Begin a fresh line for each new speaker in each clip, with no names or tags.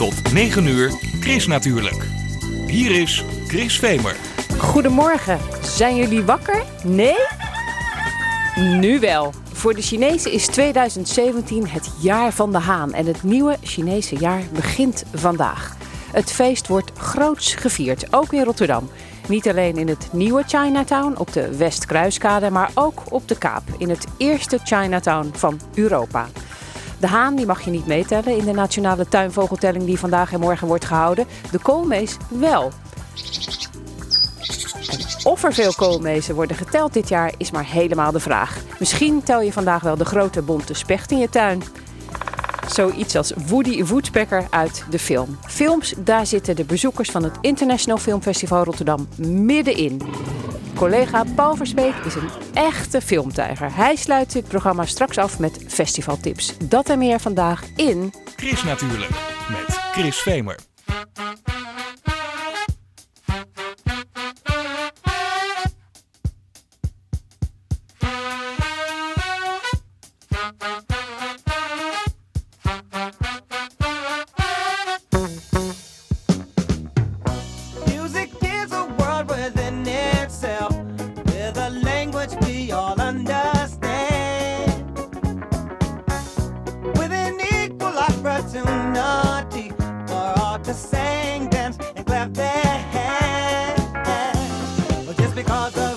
Tot 9 uur, Chris natuurlijk. Hier is Chris Vemer.
Goedemorgen. Zijn jullie wakker? Nee? Nu wel. Voor de Chinezen is 2017 het jaar van de haan en het nieuwe Chinese jaar begint vandaag. Het feest wordt groots gevierd, ook in Rotterdam. Niet alleen in het nieuwe Chinatown op de Westkruiskade, maar ook op de Kaap, in het eerste Chinatown van Europa. De haan die mag je niet meetellen in de nationale tuinvogeltelling die vandaag en morgen wordt gehouden. De koolmees wel. Of er veel koolmezen worden geteld dit jaar is maar helemaal de vraag. Misschien tel je vandaag wel de grote bonte specht in je tuin. Zoiets als Woody Woodpecker uit de film. Films, daar zitten de bezoekers van het International Filmfestival Rotterdam middenin. Collega Paul Verspeek is een echte filmtijger. Hij sluit dit programma straks af met festivaltips. Dat en meer vandaag in...
Chris natuurlijk, met Chris Vemer.
Because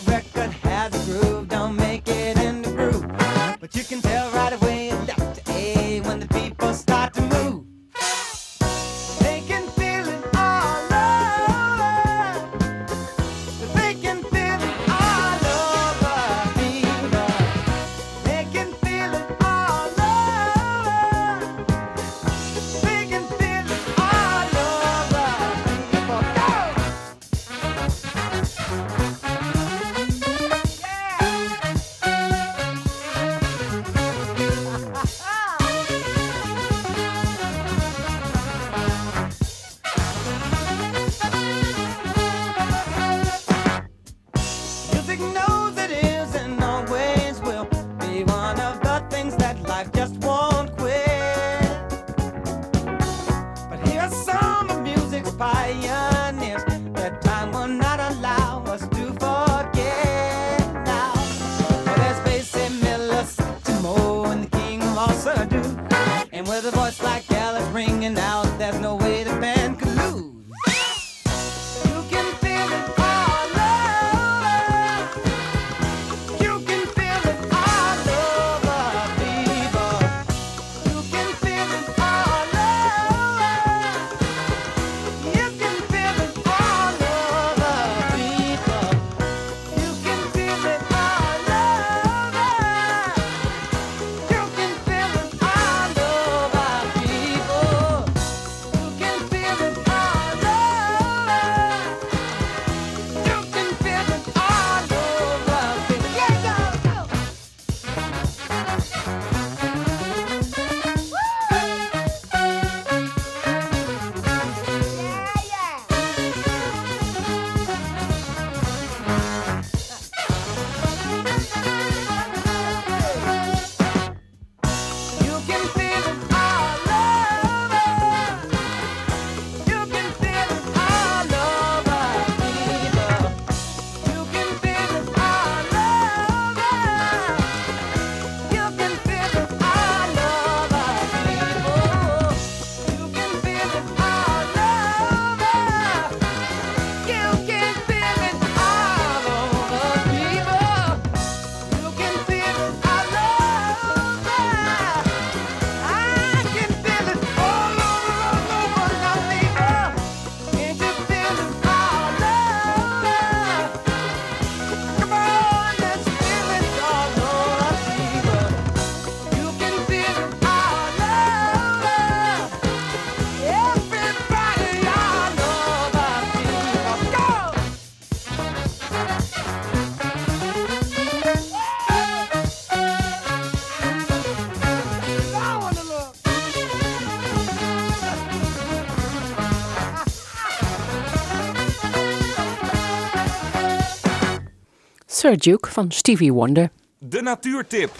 Sir Duke van Stevie Wonder.
De natuurtip.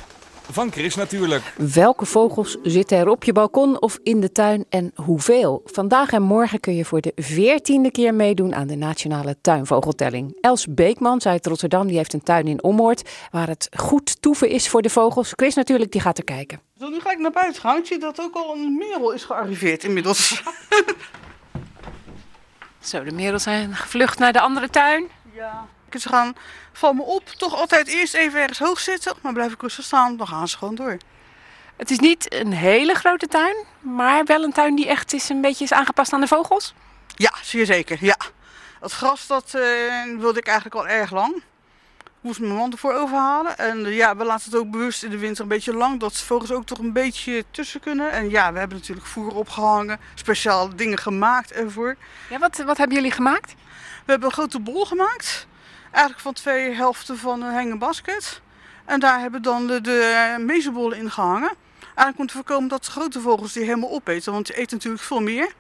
van Chris natuurlijk.
Welke vogels zitten er op je balkon of in de tuin en hoeveel? Vandaag en morgen kun je voor de veertiende keer meedoen aan de Nationale Tuinvogeltelling. Els Beekman uit Rotterdam die heeft een tuin in Ommoord waar het goed toeven is voor de vogels. Chris natuurlijk, die gaat er kijken.
Zo, nu ga ik naar buiten gaan. Ik zie dat ook al een merel is gearriveerd inmiddels.
Zo, de merels zijn gevlucht naar de andere tuin.
Ja. Ze gaan, val me op, toch altijd eerst even ergens hoog zitten. Maar blijf ik rustig staan, dan gaan ze gewoon door.
Het is niet een hele grote tuin, maar wel een tuin die echt is een beetje is aangepast aan de vogels.
Ja, zeer zeker. Ja. Het gras dat eh, wilde ik eigenlijk al erg lang. Moest mijn man ervoor overhalen. En eh, ja, we laten het ook bewust in de winter een beetje lang. Dat vogels ook toch een beetje tussen kunnen. En ja, we hebben natuurlijk voer opgehangen. Speciaal dingen gemaakt ervoor.
Ja, wat, wat hebben jullie gemaakt?
We hebben een grote bol gemaakt. Eigenlijk van twee helften van een hangen basket. En daar hebben dan de, de mezenbollen in gehangen. Eigenlijk om te voorkomen dat de grote vogels die helemaal opeten. Want die eten natuurlijk veel meer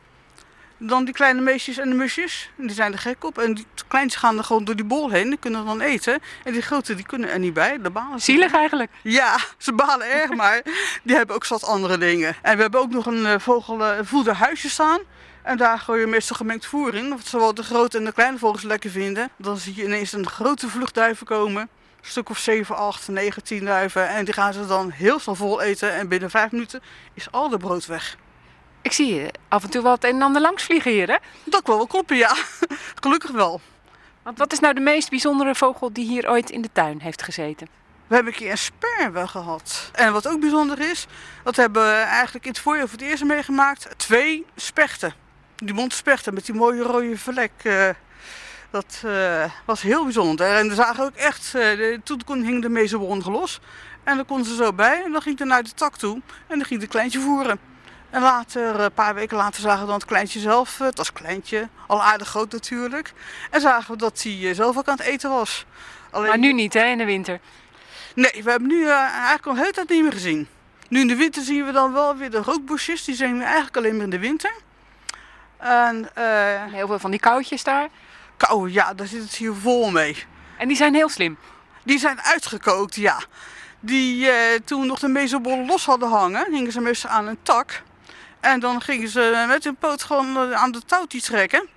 dan die kleine meisjes en de musjes. En die zijn er gek op. En die kleintjes gaan er gewoon door die bol heen. Die kunnen dan eten. En die grote die kunnen er niet bij. De balen.
Zielig eigenlijk.
Ja, ze balen erg, maar die hebben ook zat andere dingen. En we hebben ook nog een uh, vogelvoederhuisje staan. En daar gooi je meestal gemengd voer in. Wat zowel de grote en de kleine vogels lekker vinden. Dan zie je ineens een grote vluchtduiven komen. Een stuk of 7, 8, 9, 10 duiven. En die gaan ze dan heel snel vol eten. En binnen 5 minuten is al de brood weg.
Ik zie je af en toe wel het een en ander langs vliegen hier, hè?
Dat kan wel kloppen, ja. Gelukkig wel.
Want wat is nou de meest bijzondere vogel die hier ooit in de tuin heeft gezeten?
We hebben een keer een sperwer gehad. En wat ook bijzonder is, dat hebben we eigenlijk in het voorjaar voor het eerst meegemaakt. Twee spechten. Die mondspechten met die mooie rode vlek. Uh, dat uh, was heel bijzonder. En we zagen ook echt, uh, toen hing de mezelbron los. En dan konden ze zo bij en dan ging hij naar de tak toe. En dan ging de kleintje voeren. En later, een paar weken later, zagen we dan het kleintje zelf. Het was kleintje, al aardig groot natuurlijk. En zagen we dat hij zelf ook aan het eten was.
Alleen... Maar nu niet, hè, in de winter?
Nee, we hebben nu eigenlijk al hele tijd niet meer gezien. Nu in de winter zien we dan wel weer de rookbosjes. Die zijn we eigenlijk alleen maar in de winter.
En, uh, heel veel van die koudjes daar.
Kou, ja, daar zit het hier vol mee.
En die zijn heel slim?
Die zijn uitgekookt, ja. Die, uh, toen we nog de mezelbol los hadden hangen, hingen ze meestal aan een tak. En dan gingen ze met hun poot gewoon aan de touwtje trekken.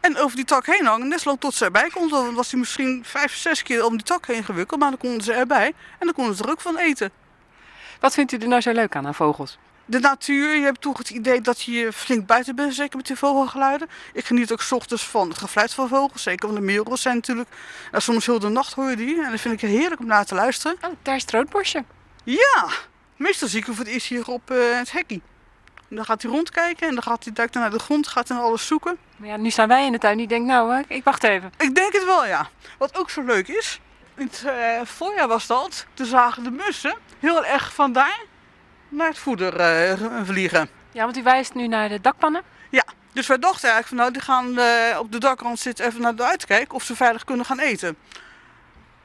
En over die tak heen hangen, net tot ze erbij konden. Dan was hij misschien vijf, zes keer om die tak heen gewikkeld, maar dan konden ze erbij. En dan konden ze er ook van eten.
Wat vindt u er nou zo leuk aan, aan vogels?
De natuur, je hebt toch het idee dat je flink buiten bent, zeker met die vogelgeluiden. Ik geniet ook s ochtends van het gefluit van vogels, zeker van de merels zijn natuurlijk... Soms heel de nacht hoor je die en dat vind ik heerlijk om naar te luisteren.
Oh, daar is het roodborstje.
Ja, meestal zie ik hem voor het eerst hier op uh, het hekkie. En dan gaat hij rondkijken en dan gaat hij duikt naar de grond, gaat hij alles zoeken.
Maar ja, nu staan wij in de tuin. Die denkt, nou, ik wacht even.
Ik denk het wel, ja. Wat ook zo leuk is, in het uh, voorjaar was dat, toen zagen de mussen heel erg vandaar naar het voeder uh, vliegen.
Ja, want u wijst nu naar de dakpannen?
Ja, dus wij dachten eigenlijk van nou, die gaan uh, op de dakrand zitten even naar de uitkijk of ze veilig kunnen gaan eten.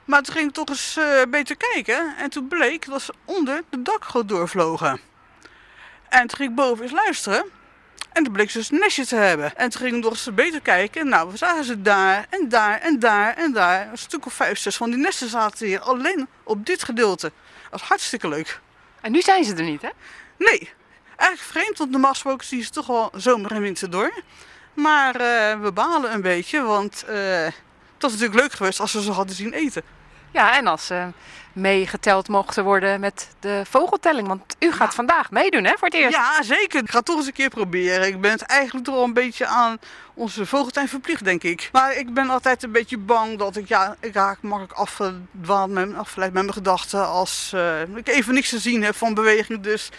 Maar toen ging ik toch eens beter kijken en toen bleek dat ze onder de dakgoot doorvlogen. En toen ging ik boven eens luisteren. En toen bleek ze dus een nestje te hebben. En toen ging ik nog eens beter kijken. Nou, we zagen ze daar en daar en daar en daar. Een stuk of vijf, zes van die nesten zaten hier alleen op dit gedeelte. Dat was hartstikke leuk.
En nu zijn ze er niet, hè?
Nee. Eigenlijk vreemd, want normaal gesproken zie je ze toch wel zomer en winter door. Maar uh, we balen een beetje, want uh, het was natuurlijk leuk geweest als we ze hadden zien eten.
Ja, en als ze meegeteld mochten worden met de vogeltelling. Want u gaat vandaag meedoen, hè, voor het eerst?
Ja, zeker. Ik ga het toch eens een keer proberen. Ik ben het eigenlijk toch al een beetje aan onze vogeltuin verplicht, denk ik. Maar ik ben altijd een beetje bang dat ik, ja, ik raak makkelijk afgedwaald met, afgeleid met mijn gedachten als uh, ik even niks te zien heb van beweging. Dus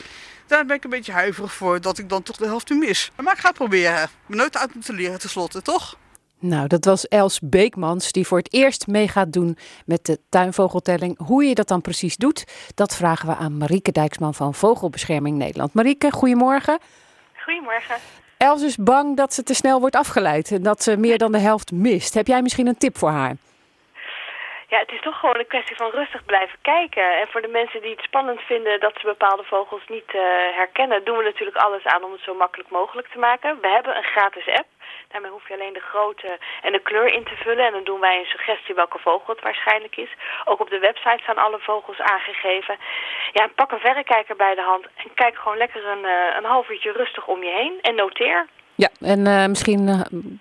daar ben ik een beetje huiverig voor dat ik dan toch de helft mis. Maar ik ga het proberen. Ik ben nooit uit moeten leren tenslotte, toch?
Nou, dat was Els Beekmans die voor het eerst mee gaat doen met de tuinvogeltelling. Hoe je dat dan precies doet, dat vragen we aan Marieke Dijksman van Vogelbescherming Nederland. Marieke, goedemorgen.
Goedemorgen.
Els is bang dat ze te snel wordt afgeleid en dat ze meer dan de helft mist. Heb jij misschien een tip voor haar?
Ja, het is toch gewoon een kwestie van rustig blijven kijken. En voor de mensen die het spannend vinden dat ze bepaalde vogels niet uh, herkennen, doen we natuurlijk alles aan om het zo makkelijk mogelijk te maken. We hebben een gratis app. Daarmee hoef je alleen de grootte en de kleur in te vullen. En dan doen wij een suggestie welke vogel het waarschijnlijk is. Ook op de website staan alle vogels aangegeven. Ja, pak een verrekijker bij de hand en kijk gewoon lekker een, uh, een half uurtje rustig om je heen. En noteer.
Ja, en uh, misschien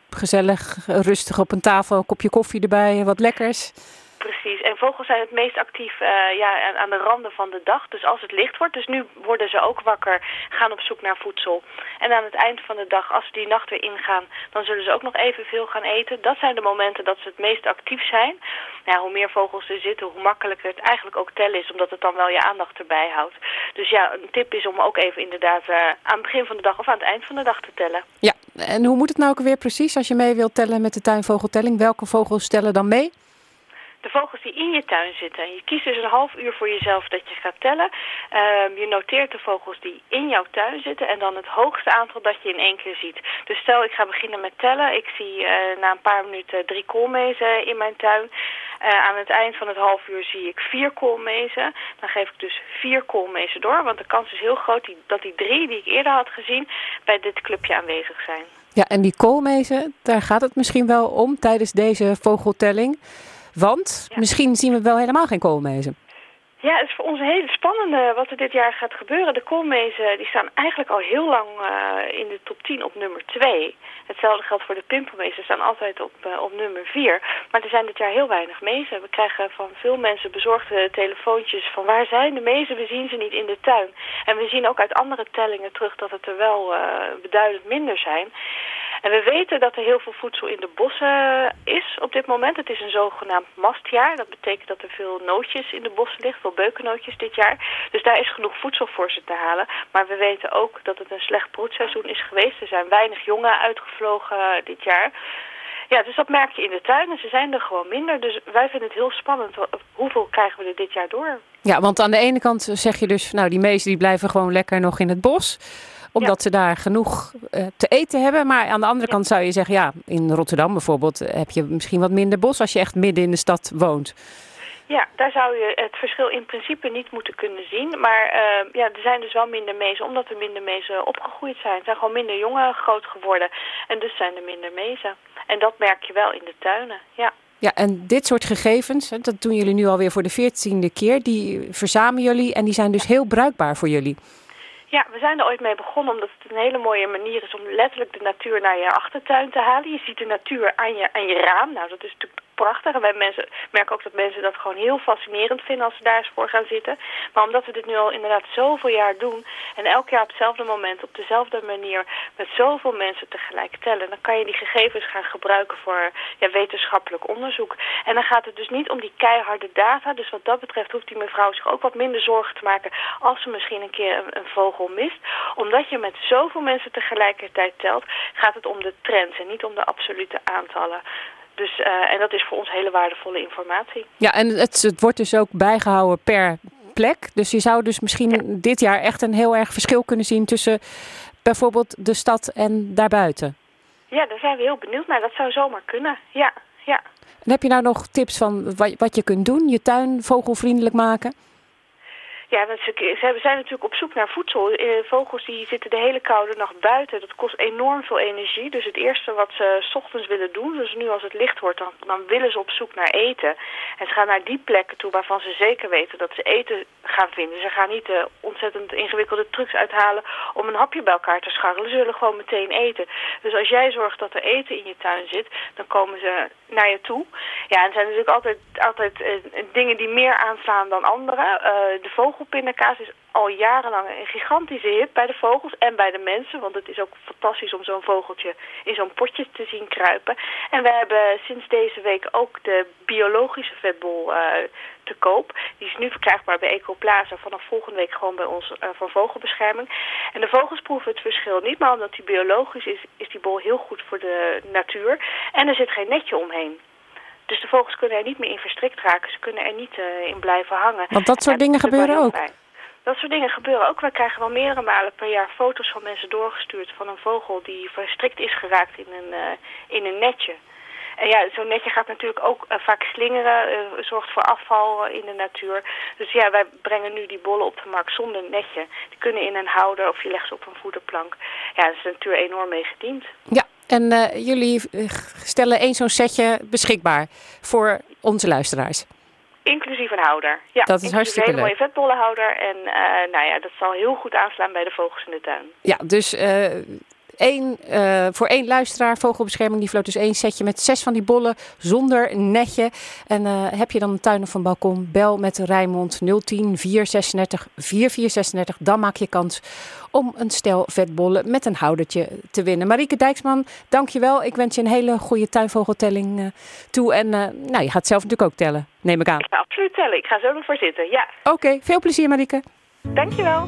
gezellig, rustig op een tafel, een kopje koffie erbij, wat lekkers.
Precies. En vogels zijn het meest actief uh, ja, aan de randen van de dag. Dus als het licht wordt, dus nu worden ze ook wakker, gaan op zoek naar voedsel. En aan het eind van de dag, als ze die nacht weer ingaan, dan zullen ze ook nog even veel gaan eten. Dat zijn de momenten dat ze het meest actief zijn. Ja, hoe meer vogels er zitten, hoe makkelijker het eigenlijk ook tellen is, omdat het dan wel je aandacht erbij houdt. Dus ja, een tip is om ook even inderdaad uh, aan het begin van de dag of aan het eind van de dag te tellen.
Ja, en hoe moet het nou ook weer precies als je mee wilt tellen met de tuinvogeltelling? Welke vogels tellen dan mee?
De vogels die in je tuin zitten. Je kiest dus een half uur voor jezelf dat je gaat tellen. Uh, je noteert de vogels die in jouw tuin zitten en dan het hoogste aantal dat je in één keer ziet. Dus stel ik ga beginnen met tellen. Ik zie uh, na een paar minuten drie koolmezen in mijn tuin. Uh, aan het eind van het half uur zie ik vier koolmezen. Dan geef ik dus vier koolmezen door. Want de kans is heel groot die, dat die drie die ik eerder had gezien bij dit clubje aanwezig zijn.
Ja, en die koolmezen, daar gaat het misschien wel om tijdens deze vogeltelling. Want ja. misschien zien we wel helemaal geen koolmezen.
Ja, het is voor ons een hele spannende wat er dit jaar gaat gebeuren. De koolmezen die staan eigenlijk al heel lang uh, in de top 10 op nummer 2. Hetzelfde geldt voor de pimpelmezen, Ze staan altijd op, uh, op nummer 4. Maar er zijn dit jaar heel weinig mezen. We krijgen van veel mensen bezorgde telefoontjes van waar zijn de mezen? We zien ze niet in de tuin. En we zien ook uit andere tellingen terug dat het er wel uh, beduidend minder zijn. En we weten dat er heel veel voedsel in de bossen is op dit moment. Het is een zogenaamd mastjaar. Dat betekent dat er veel nootjes in de bossen liggen, veel beukennootjes dit jaar. Dus daar is genoeg voedsel voor ze te halen. Maar we weten ook dat het een slecht broedseizoen is geweest. Er zijn weinig jongen uitgevlogen dit jaar. Ja, dus dat merk je in de tuin en ze zijn er gewoon minder. Dus wij vinden het heel spannend. Hoeveel krijgen we er dit jaar door?
Ja, want aan de ene kant zeg je dus, nou die meesten die blijven gewoon lekker nog in het bos omdat ze daar genoeg uh, te eten hebben. Maar aan de andere kant zou je zeggen, ja, in Rotterdam bijvoorbeeld heb je misschien wat minder bos als je echt midden in de stad woont.
Ja, daar zou je het verschil in principe niet moeten kunnen zien. Maar uh, ja, er zijn dus wel minder mezen, omdat er minder mezen opgegroeid zijn. Er zijn gewoon minder jongen groot geworden. En dus zijn er minder mezen. En dat merk je wel in de tuinen, ja.
Ja, en dit soort gegevens, dat doen jullie nu alweer voor de veertiende keer. Die verzamelen jullie en die zijn dus heel bruikbaar voor jullie.
Ja, we zijn er ooit mee begonnen omdat het een hele mooie manier is om letterlijk de natuur naar je achtertuin te halen. Je ziet de natuur aan je, aan je raam. Nou, dat is natuurlijk prachtig. En wij mensen, merken ook dat mensen dat gewoon heel fascinerend vinden als ze daar eens voor gaan zitten. Maar omdat we dit nu al inderdaad zoveel jaar doen en elk jaar op hetzelfde moment, op dezelfde manier, met zoveel mensen tegelijk tellen, dan kan je die gegevens gaan gebruiken voor ja, wetenschappelijk onderzoek. En dan gaat het dus niet om die keiharde data. Dus wat dat betreft hoeft die mevrouw zich ook wat minder zorgen te maken als ze misschien een keer een, een vogel mist. Omdat je met zoveel mensen tegelijkertijd telt, gaat het om de trends en niet om de absolute aantallen. Dus, uh, en dat is voor ons hele waardevolle informatie.
Ja, en het, het wordt dus ook bijgehouden per plek. Dus je zou dus misschien ja. dit jaar echt een heel erg verschil kunnen zien tussen bijvoorbeeld de stad en daarbuiten.
Ja, daar zijn we heel benieuwd naar. Dat zou zomaar kunnen, ja. ja.
En heb je nou nog tips van wat, wat je kunt doen? Je tuin vogelvriendelijk maken?
Ja, ze zijn natuurlijk op zoek naar voedsel. Eh, vogels die zitten de hele koude nacht buiten. Dat kost enorm veel energie. Dus het eerste wat ze s ochtends willen doen, dus nu als het licht wordt, dan, dan willen ze op zoek naar eten. En ze gaan naar die plekken toe waarvan ze zeker weten dat ze eten gaan vinden. Ze gaan niet uh, ontzettend ingewikkelde trucs uithalen om een hapje bij elkaar te scharrelen. Ze willen gewoon meteen eten. Dus als jij zorgt dat er eten in je tuin zit, dan komen ze naar je toe. Ja, en zijn natuurlijk altijd, altijd uh, dingen die meer aanslaan dan andere. De vogelpindakaas is al jarenlang een gigantische hit bij de vogels en bij de mensen. Want het is ook fantastisch om zo'n vogeltje in zo'n potje te zien kruipen. En we hebben sinds deze week ook de biologische vetbol uh, te koop. Die is nu verkrijgbaar bij Ecoplaza. Vanaf volgende week gewoon bij ons uh, van vogelbescherming. En de vogels proeven het verschil niet. Maar omdat die biologisch is, is die bol heel goed voor de natuur. En er zit geen netje omheen. Dus de vogels kunnen er niet meer in verstrikt raken. Ze kunnen er niet uh, in blijven hangen.
Want dat soort dingen gebeuren ook?
Bij. Dat soort dingen gebeuren ook. Wij krijgen wel meerdere malen per jaar foto's van mensen doorgestuurd van een vogel die verstrikt is geraakt in een, uh, in een netje. En ja, zo'n netje gaat natuurlijk ook eh, vaak slingeren, eh, zorgt voor afval eh, in de natuur. Dus ja, wij brengen nu die bollen op de markt zonder netje. Die kunnen in een houder of je legt ze op een voederplank. Ja, daar is de natuur enorm mee gediend.
Ja, en eh, jullie eh, stellen één zo'n setje beschikbaar voor onze luisteraars.
Inclusief een houder. Ja,
Dat is hartstikke
een hele
leuk.
mooie vetbollenhouder. En eh, nou ja, dat zal heel goed aanslaan bij de vogels in de tuin.
Ja, dus één, eh, voor één luisteraar, vogelbescherming, die floot dus één setje met zes van die bollen zonder netje. En eh, heb je dan een tuin of een balkon, bel met Rijnmond 010 436 4436. Dan maak je kans om een stel vetbollen met een houdertje te winnen. Marieke Dijksman, dankjewel. Ik wens je een hele goede tuinvogeltelling eh, toe. En nou, je gaat zelf natuurlijk ook tellen, neem ik aan.
Ik ga absoluut tellen. Ik ga zo ervoor zitten. Ja,
Oké, veel plezier Marieke.
dankjewel.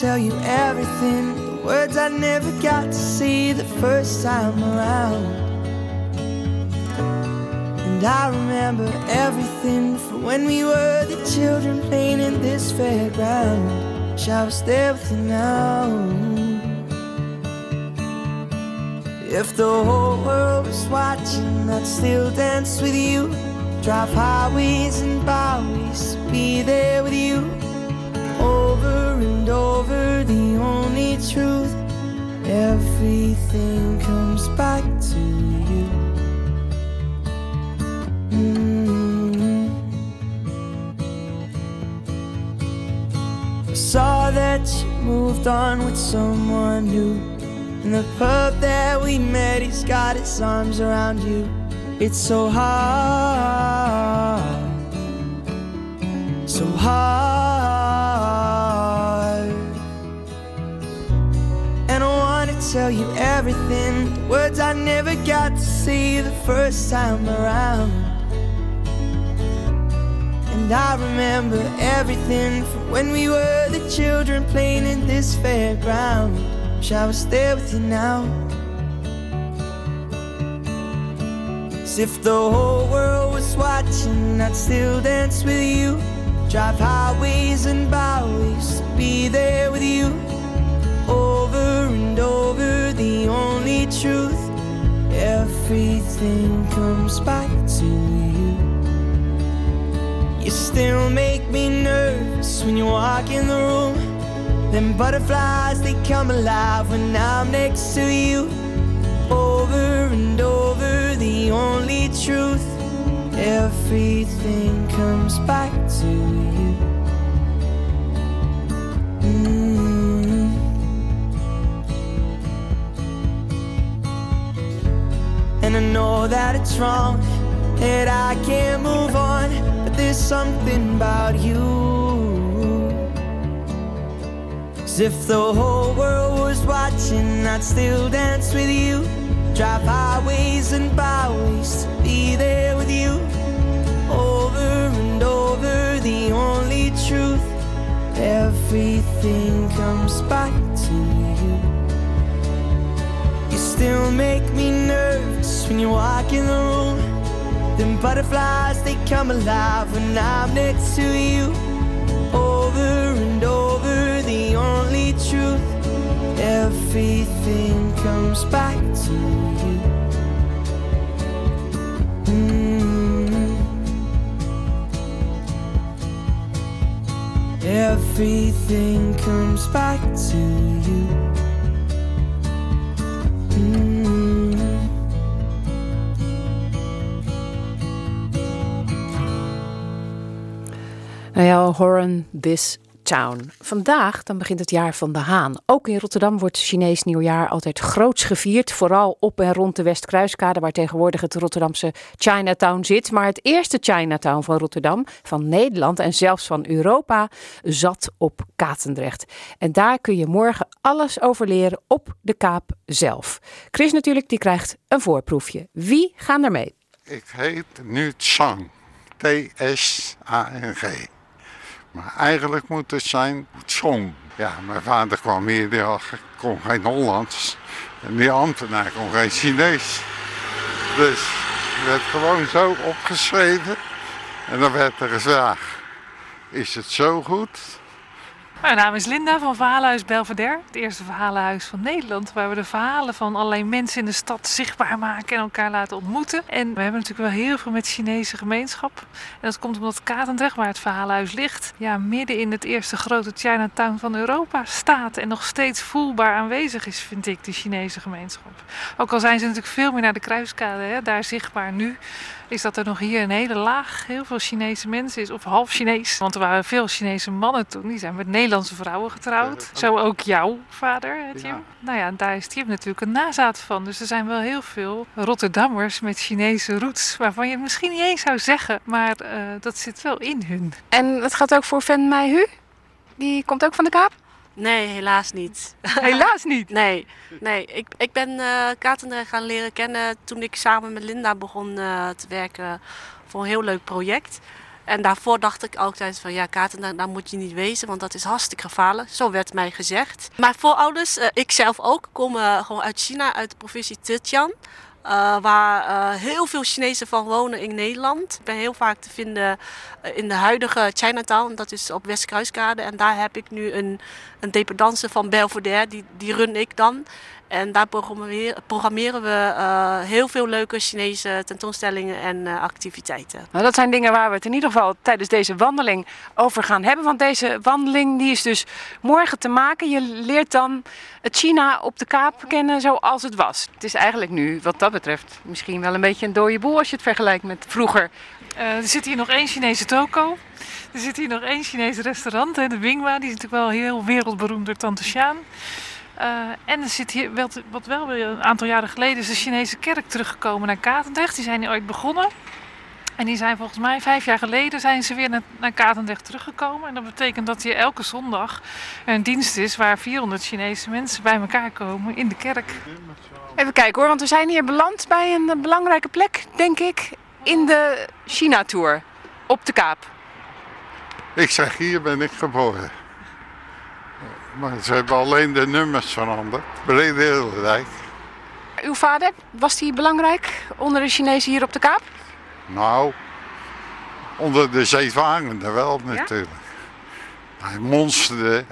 Tell you everything. The words I never got to see the first time around. And I remember everything from when we were the children playing in this fairground. Wish I was there with you now. If the whole world was watching, I'd still dance with you. Drive highways and byways, be there with you and over the only truth. Everything comes back to you. Mm. I saw that you moved on with someone new. In the pub that we met he's got his arms around you. It's so hard. So hard. Tell you everything, the words I never got to see the first time around. And I remember everything from when we were the children playing in this fairground. Wish I was there with you now. As if the whole world was watching, I'd still dance with you. Drive highways and byways, be there with you. And over, the only truth. Everything comes back to you. You still make me nervous when you walk in the room. Them butterflies, they come alive when I'm next to you. Over and over, the only truth. Everything comes back to you. Know that it's wrong, that I can't move on, but there's something about you. As if the whole world was watching, I'd still dance with you. Drive highways and byways to be there with you. Over and over, the only truth. Everything comes back still make me nervous when you walk in the room. Them butterflies, they come alive when I'm next to you. Over and over, the only truth. Everything comes back to you. Mm. Everything comes back to you.
Ja, Horan This Chinatown. Vandaag dan begint het jaar van de haan. Ook in Rotterdam wordt Chinees nieuwjaar altijd groots gevierd. Vooral op en rond de Westkruiskade, waar tegenwoordig het Rotterdamse Chinatown zit. Maar het eerste Chinatown van Rotterdam, van Nederland en zelfs van Europa, zat op Katendrecht. En daar kun je morgen alles over leren op de Kaap zelf. Chris natuurlijk, die krijgt een voorproefje. Wie gaan er mee?
Ik heet nu Tsang. T-S-A-N-G. Maar eigenlijk moet het zijn Tsong. Ja, mijn vader kwam hier, die kon geen Hollands. En die ambtenaar kon geen Chinees. Dus het werd gewoon zo opgeschreven. En dan werd er gevraagd, is het zo goed?
Mijn naam is Linda van Verhalenhuis Belvedere. Het eerste verhalenhuis van Nederland. Waar we de verhalen van allerlei mensen in de stad zichtbaar maken en elkaar laten ontmoeten. En we hebben natuurlijk wel heel veel met Chinese gemeenschap. En dat komt omdat Katendrecht, waar het verhalenhuis ligt, ja, midden in het eerste grote Chinatown van Europa staat. En nog steeds voelbaar aanwezig is, vind ik, de Chinese gemeenschap. Ook al zijn ze natuurlijk veel meer naar de kruiskade, hè, daar zichtbaar nu is dat er nog hier een hele laag heel veel Chinese mensen is, of half Chinees. Want er waren veel Chinese mannen toen, die zijn met Nederlandse vrouwen getrouwd. Zo ook jouw vader, Jim.
Ja.
Nou ja, daar is Jim natuurlijk een nazaat van. Dus er zijn wel heel veel Rotterdammers met Chinese roots, waarvan je het misschien niet eens zou zeggen, maar eh, dat zit wel in hun.
En dat gaat ook voor Van Meijhu? Die komt ook van de Kaap?
Nee, helaas niet.
Helaas niet.
Nee, nee. Ik, ik ben eh Katendrecht gaan leren kennen toen ik samen met Linda begon eh, te werken voor een heel leuk project. En daarvoor dacht ik altijd van ja, Katendrecht, daar moet je niet wezen, want dat is hartstikke gevaarlijk. Zo werd mij gezegd. Mijn voorouders, eh, ik zelf ook, komen gewoon uit China, uit de provincie Zhejiang. Eh, waar eh, heel veel Chinezen van wonen in Nederland. Ik ben heel vaak te vinden eh, in de huidige Chinatown, dat is op Westkruiskade. En daar heb ik nu een, een dependance van Belvedere, die, die run ik dan. En daar programmeren, programmeren we eh, heel veel leuke Chinese tentoonstellingen en eh, activiteiten.
Nou, dat zijn dingen waar we het in ieder geval tijdens deze wandeling over gaan hebben. Want deze wandeling die is dus morgen te maken. Je leert dan het China op de Kaap kennen zoals het was. Het is eigenlijk nu, wat dat betreft, misschien wel een beetje een dode boel als je het vergelijkt met vroeger.
Eh, er zit hier nog één Chinese toko. Er zit hier nog één Chinese restaurant, hè, de Wingwa. Die is natuurlijk wel heel wereldberoemd door Tante Sjaan. Eh, en er zit hier, wat, wat wel weer een aantal jaren geleden, is de Chinese kerk teruggekomen naar Katendrecht. Die zijn hier ooit begonnen. En die zijn volgens mij vijf jaar geleden zijn ze weer naar, naar Katendrecht teruggekomen. En dat betekent dat hier elke zondag een dienst is waar 400 Chinese mensen bij elkaar komen in de kerk.
Even kijken hoor, want we zijn hier beland bij een belangrijke plek, denk ik, in de China-tour op de Kaap.
Ik zeg, hier ben ik geboren. Maar ze hebben alleen de nummers veranderd. Brede Hilderijk.
Uw vader, was die belangrijk onder de Chinezen hier op de Kaap?
Nou, onder de zeevarenden wel natuurlijk. Hij monsterde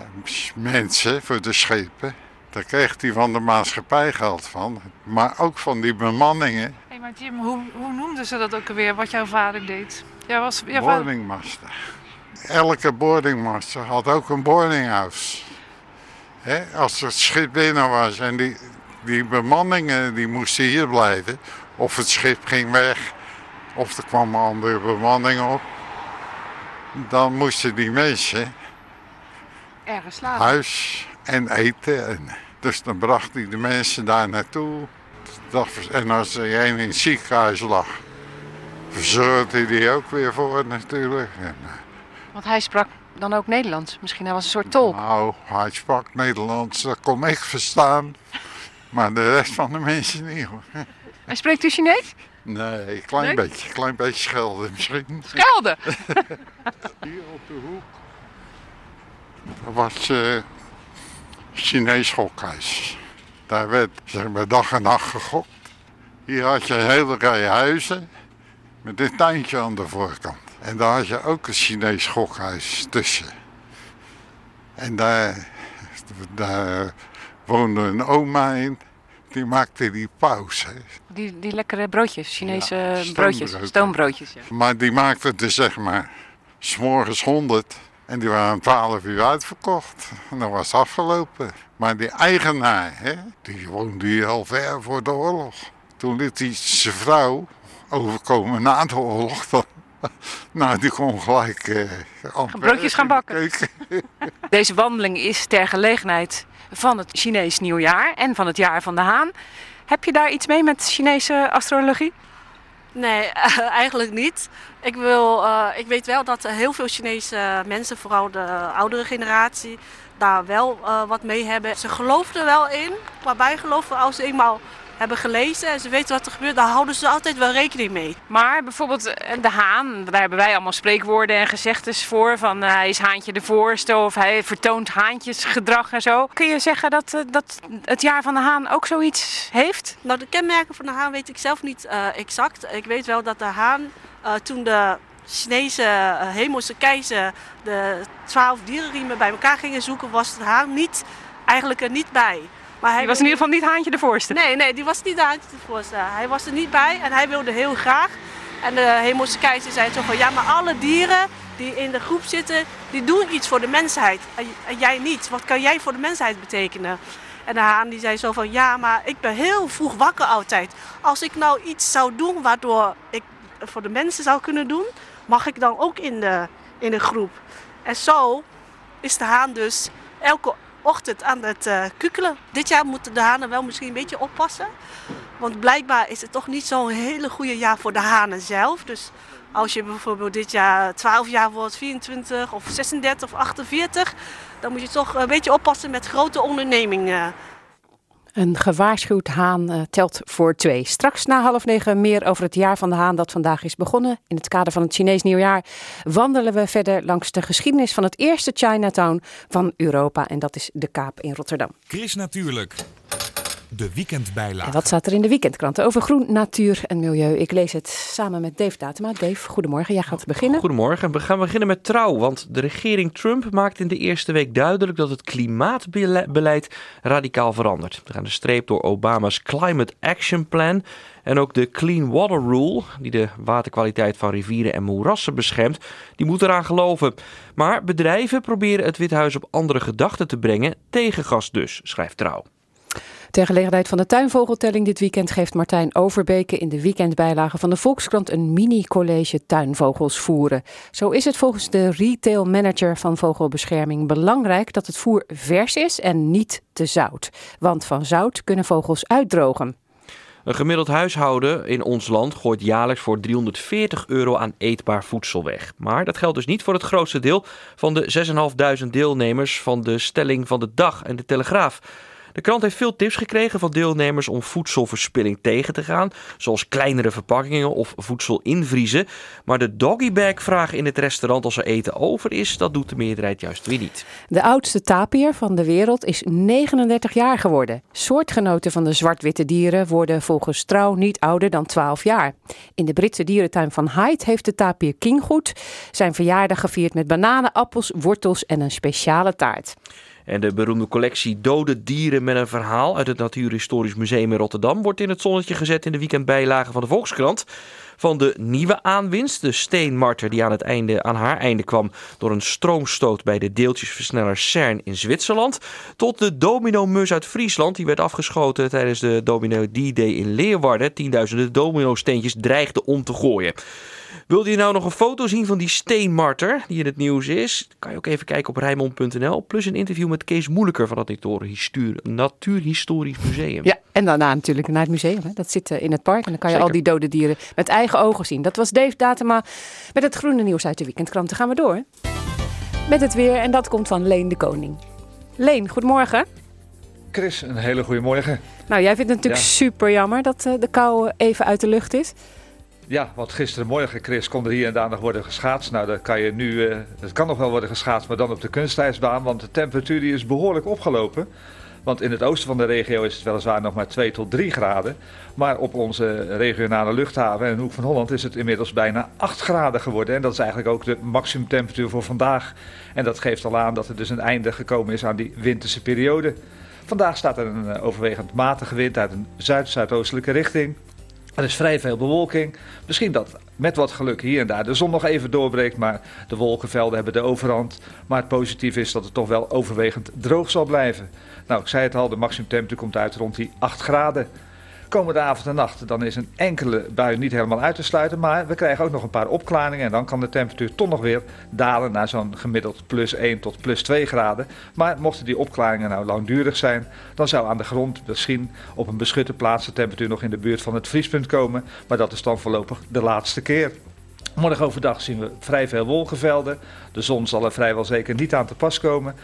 mensen voor de schepen. Daar kreeg hij van de maatschappij geld van. Maar ook van die bemanningen.
Hé, maar Jim, hoe, hoe noemden ze dat ook alweer, wat jouw vader deed? Jij was, jouw
Boardingmaster. Elke boardingmaster had ook een boardinghouse. Hè, als het schip binnen was en die, die bemanningen die moesten hier blijven. Of het schip ging weg, of er kwam een andere bemanning op. Dan moesten die mensen
Ergens slapen.
huis en eten. En, dus dan bracht hij de mensen daar naartoe. En als er een in het ziekenhuis lag, verzorgde hij die ook weer voor natuurlijk. Eh,
Want hij sprak dan ook Nederlands. Misschien hij was een soort tolk.
Nou, hij sprak Nederlands, dat kon ik verstaan. Maar de rest van de mensen niet hoor.
En spreekt u Chinees?
Nee, klein
Nee?
beetje, klein beetje schelden misschien.
Gelden.
Hier op de hoek. Was eh Chinees gokhuis. Daar werd zeg maar dag en nacht gegokt. Hier had je een hele rij huizen met een tuintje aan de voorkant. En daar had je ook een Chinees gokhuis tussen. En daar, daar woonde een oma in. Die maakte die pauze.
Die, die lekkere broodjes, Chinese
Ja,
broodjes,
stoombroodjes.
stoombroodjes. Ja.
Maar die maakte er zeg maar s'morgens 100 en die waren om 12 uur uitverkocht. En dan was het afgelopen. Maar die eigenaar, hè, die woonde hier al ver voor de oorlog. Toen liet hij zijn vrouw overkomen na de oorlog. Dan Nou, die kon gelijk uh,
gaan broodjes gaan bakken. Deze wandeling is ter gelegenheid van het Chinees nieuwjaar en van het jaar van de haan. Heb je daar iets mee met Chinese astrologie?
Nee, eigenlijk niet. Ik, wil, uh, ik weet wel dat heel veel Chinese mensen, vooral de oudere generatie, daar wel uh, wat mee hebben. Ze geloven er wel in, maar bijgeloven als ze eenmaal hebben gelezen en ze weten wat er gebeurt, dan houden ze altijd wel rekening mee.
Maar bijvoorbeeld eh, de haan, daar hebben wij allemaal spreekwoorden en gezegdes voor. Van uh, hij is haantje de voorste of hij vertoont haantjesgedrag en zo. Kun je zeggen dat, uh, dat het jaar van de haan ook zoiets heeft?
Nou, de kenmerken van de haan weet ik zelf niet uh, exact. Ik weet wel dat de haan toen de Chinese hemelse keizer de twaalf dierenriemen bij elkaar gingen zoeken, was de haan niet, eigenlijk er niet bij.
Maar hij die was in ieder geval niet Haantje de Voorste?
Nee, nee, die was niet Haantje de Voorste. Hij was er niet bij en hij wilde heel graag. En de hemelse keizer zei zo van, ja, maar alle dieren die in de groep zitten, die doen iets voor de mensheid. En jij niet. Wat kan jij voor de mensheid betekenen? En de haan die zei zo van, ja, maar ik ben heel vroeg wakker altijd. Als ik nou iets zou doen waardoor ik voor de mensen zou kunnen doen, mag ik dan ook in de, in de groep. En zo is de haan dus elke ochtend aan het uh, kukelen. Dit jaar moeten de hanen wel misschien een beetje oppassen. Want blijkbaar is het toch niet zo'n hele goede jaar voor de hanen zelf. Dus als je bijvoorbeeld dit jaar 12 jaar wordt, 24 of 36 of 48, dan moet je toch een beetje oppassen met grote ondernemingen.
Een gewaarschuwd haan uh, telt voor twee. Straks na half negen meer over het jaar van de haan dat vandaag is begonnen. In het kader van het Chinees nieuwjaar wandelen we verder langs de geschiedenis van het eerste Chinatown van Europa. En dat is de Kaap in Rotterdam.
Chris Natuurlijk. De weekendbijlage.
En wat staat er in de weekendkranten over groen, natuur en milieu? Ik lees het samen met Dave Datema. Dave, goedemorgen. Jij gaat beginnen.
Goedemorgen. We gaan beginnen met trouw. Want de regering Trump maakt in de eerste week duidelijk dat het klimaatbeleid radicaal verandert. We gaan de streep door Obama's Climate Action Plan. En ook de Clean Water Rule, die de waterkwaliteit van rivieren en moerassen beschermt, die moet eraan geloven. Maar bedrijven proberen het Withuis op andere gedachten te brengen, tegen gas dus, schrijft Trouw.
Ter gelegenheid van de tuinvogeltelling dit weekend geeft Martijn Overbeke in de weekendbijlage van de Volkskrant een mini-college tuinvogels voeren. Zo is het volgens de retail manager van Vogelbescherming belangrijk dat het voer vers is en niet te zout. Want van zout kunnen vogels uitdrogen.
Een gemiddeld huishouden in ons land gooit jaarlijks voor 340 euro aan eetbaar voedsel weg. Maar dat geldt dus niet voor het grootste deel van de 6.500 deelnemers van de stelling van de dag en de Telegraaf. De krant heeft veel tips gekregen van deelnemers om voedselverspilling tegen te gaan, zoals kleinere verpakkingen of voedsel invriezen. Maar de doggybag vragen in het restaurant als er eten over is, dat doet de meerderheid juist weer niet.
De oudste tapier van de wereld is 39 jaar geworden. Soortgenoten van de zwart-witte dieren worden volgens Trouw niet ouder dan 12 jaar. In de Britse dierentuin van Hyde heeft de tapir Kinggoed zijn verjaardag gevierd met bananen, appels, wortels en een speciale taart.
En de beroemde collectie Dode Dieren met een verhaal uit het Natuurhistorisch Museum in Rotterdam wordt in het zonnetje gezet in de weekendbijlage van de Volkskrant. Van de nieuwe aanwinst, de steenmarter die aan, het einde, aan haar einde kwam door een stroomstoot bij de deeltjesversneller CERN in Zwitserland, tot de domino-mus uit Friesland die werd afgeschoten tijdens de Domino D-Day in Leeuwarden. Tienduizenden domino-steentjes dreigden om te gooien. Wilde je nou nog een foto zien van die steenmarter die in het nieuws is? Kan je ook even kijken op rijmond.nl. Plus een interview met Kees Moeilijker van het Natuurhistorisch Museum.
Ja, en daarna natuurlijk naar het museum. Hè. Dat zit eh, in het park en dan kan je al die dode dieren met eigen ogen zien. Dat was Dave Datema met het groene nieuws uit de weekendkrant. Dan gaan we door met het weer en dat komt van Leen de Koning. Leen, goedemorgen.
Chris, een hele goede morgen.
Nou, jij vindt het natuurlijk super jammer dat uh, de kou even uit de lucht is.
Ja, want gisterenmorgen, Chris, kon er hier en daar nog worden geschaatst. Nou, dat kan je nu, uh, kan nog wel worden geschaatst, maar dan op de kunstijsbaan, want de temperatuur die is behoorlijk opgelopen. Want in het oosten van de regio is het weliswaar nog maar 2 tot 3 graden. Maar op onze regionale luchthaven en Hoek van Holland is het inmiddels bijna 8 graden geworden. En dat is eigenlijk ook de maximumtemperatuur voor vandaag. En dat geeft al aan dat er dus een einde gekomen is aan die winterse periode. Vandaag staat er een eh, overwegend matige wind uit een zuid-zuidoostelijke richting. Er is vrij veel bewolking. Misschien dat met wat geluk hier en daar de zon nog even doorbreekt, maar de wolkenvelden hebben de overhand. Maar het positieve is dat het toch wel overwegend droog zal blijven. Nou, ik zei het al, de maximumtemperatuur komt uit rond die 8 graden. Komende avond en nacht, dan is een enkele bui niet helemaal uit te sluiten. Maar we krijgen ook nog een paar opklaringen. En dan kan de temperatuur toch nog weer dalen naar zo'n gemiddeld plus 1 tot plus 2 graden. Maar mochten die opklaringen nou langdurig zijn, dan zou aan de grond misschien op een beschutte plaats de temperatuur nog in de buurt van het vriespunt komen. Maar dat is dan voorlopig de laatste keer. Morgen overdag zien we vrij veel wolkenvelden. De zon zal er vrijwel zeker niet aan te pas komen.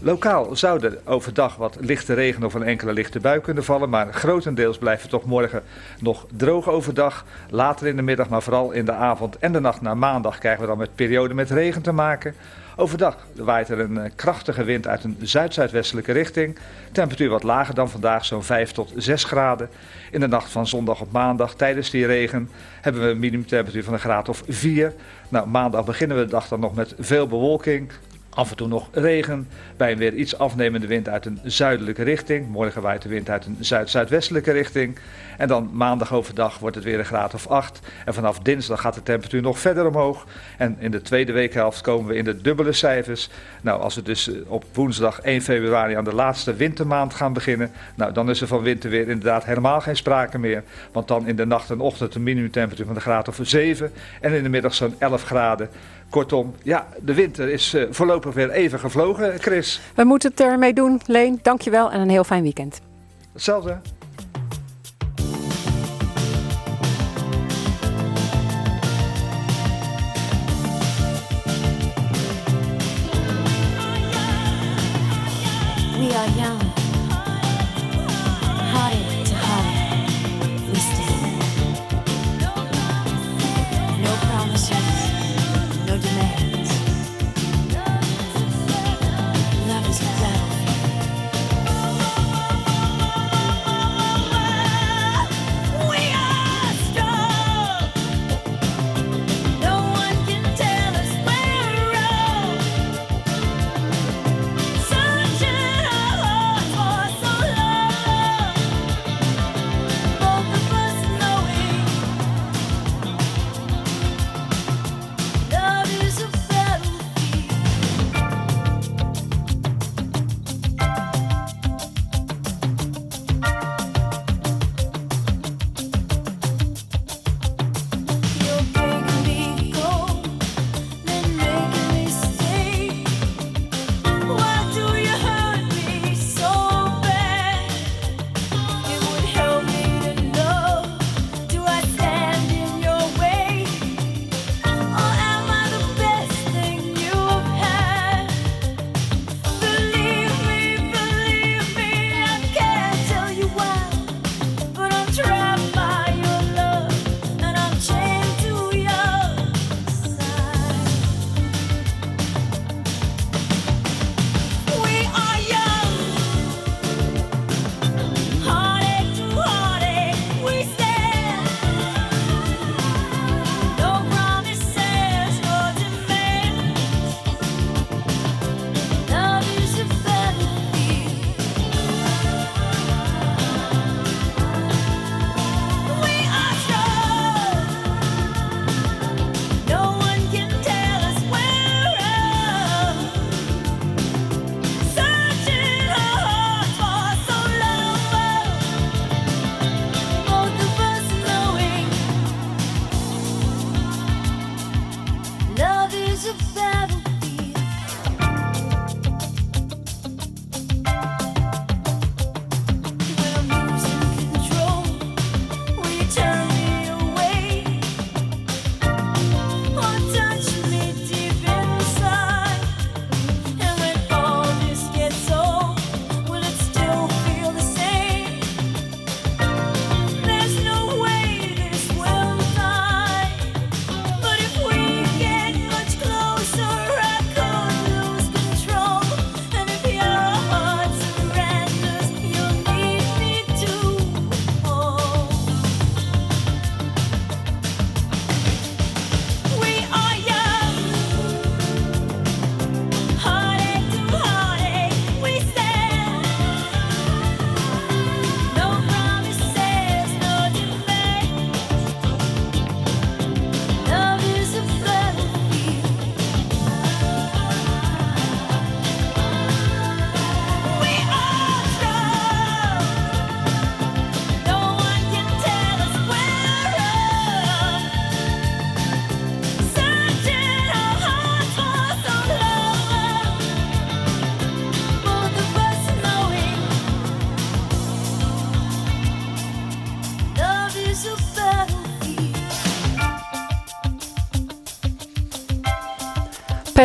Lokaal zou er overdag wat lichte regen of een enkele lichte bui kunnen vallen, maar grotendeels blijft het toch morgen nog droog overdag. Later in de middag, maar vooral in de avond en de nacht naar maandag krijgen we dan met periode met regen te maken. Overdag waait er een eh, krachtige wind uit een zuid-zuidwestelijke richting. Temperatuur wat lager dan vandaag, zo'n 5 tot 6 graden. In de nacht van zondag op maandag, tijdens die regen, hebben we een minimumtemperatuur van een graad of 4. Nou, maandag beginnen we de dag dan nog met veel bewolking. Af en toe nog regen, bij een weer iets afnemende wind uit een zuidelijke richting. Morgen waait de wind uit een zuid-zuidwestelijke richting. En dan maandag overdag wordt het weer een graad of 8. En vanaf dinsdag gaat de temperatuur nog verder omhoog. En in de tweede weekhelft komen we in de dubbele cijfers. Nou, als we dus eh, op woensdag 1 februari aan de laatste wintermaand gaan beginnen. Nou, dan is er van winterweer inderdaad helemaal geen sprake meer. Want dan in de nacht en ochtend een minimumtemperatuur van de graad of 7. En in de middag zo'n 11 graden. Kortom, ja, de winter is uh, voorlopig weer even gevlogen, Chris.
We moeten het ermee doen. Leen, dankjewel en een heel fijn weekend.
Hetzelfde.
We are young,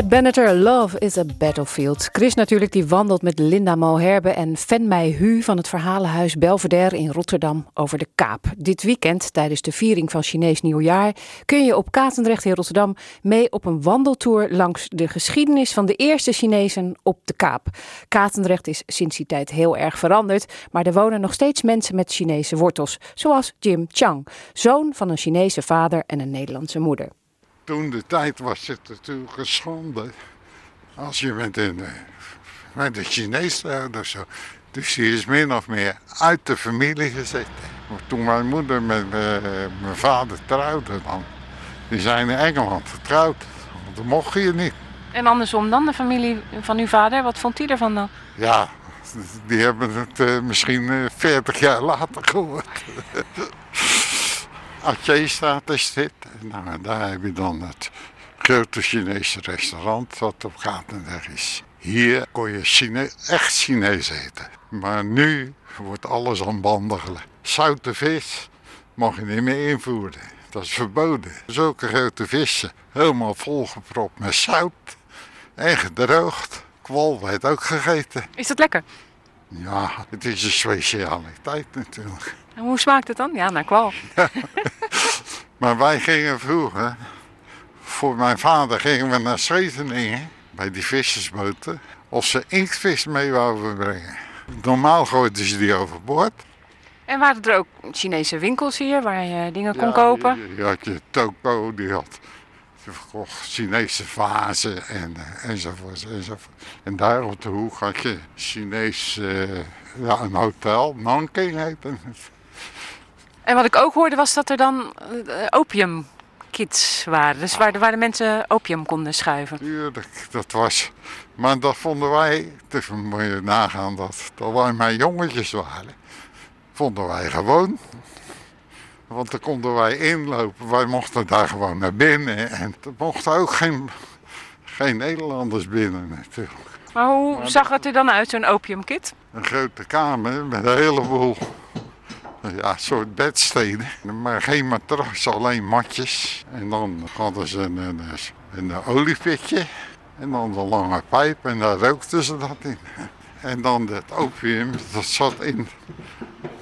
Benatar, Love is a Battlefield. Chris natuurlijk, die wandelt met Linda Malherbe en Fen Mei Hu van het Verhalenhuis Belvedere in Rotterdam over de Kaap. Dit weekend, tijdens de viering van Chinees Nieuwjaar, kun je op Katendrecht in Rotterdam mee op een wandeltour langs de geschiedenis van de eerste Chinezen op de Kaap. Katendrecht is sinds die tijd heel erg veranderd, maar er wonen nog steeds mensen met Chinese wortels, zoals Jim Chang, zoon van een Chinese vader en een Nederlandse moeder.
Toen de tijd was het natuurlijk geschonde als je met een, eh, met een Chinees trouwde of zo. Dus die is min of meer uit de familie gezet. Maar Toen mijn moeder met eh, mijn vader trouwde dan, die zijn in Engeland getrouwd. Want dat mocht je niet.
En andersom dan, de familie van uw vader, wat vond hij ervan dan?
Ja, die hebben het eh, misschien eh, 40 jaar later gehoord. Aceh-staat is dit. Nou, en daar heb je dan het grote Chinese restaurant wat op Katendrecht is. Hier kon je Chine echt Chinees eten. Maar nu wordt alles aan banden gelegd. Zoute vis mag je niet meer invoeren. Dat is verboden. Zulke grote vissen, helemaal volgepropt met zout en gedroogd. Kwal werd ook gegeten.
Is dat lekker?
Ja, het is een specialiteit natuurlijk.
En hoe smaakt het dan? Ja, naar kwal.
Maar wij gingen vroeger, voor mijn vader gingen we naar Scheveningen, bij die vissersboten, of ze inktvis mee wouden brengen. Normaal gooiden ze die overboord.
En waren er ook Chinese winkels hier waar je dingen kon
Ja,
kopen?
Je, je had je toko, die had die verkocht Chinese vazen en, eh, enzovoort, enzovoort. En daar op de hoek had je Chinees, eh, ja, een hotel, Nanking heette het.
En wat ik ook hoorde was dat er dan eh, opiumkits waren. Dus waar, de- waar de mensen opium konden schuiven.
Tuurlijk, dat was. Maar dat vonden wij, dus moet je nagaan dat, dat wij maar jongetjes waren, vonden wij gewoon. Want dan konden wij inlopen, wij mochten daar gewoon naar binnen. En er mochten ook geen, geen Nederlanders binnen natuurlijk.
Maar hoe zag het er dan uit, zo'n opiumkit?
Een grote kamer met een heleboel ja, soort bedsteden. Maar geen matras, alleen matjes. En dan hadden ze een, een, een oliepitje. En dan een lange pijp en daar rookten ze dat in. En dan dat opium, dat zat in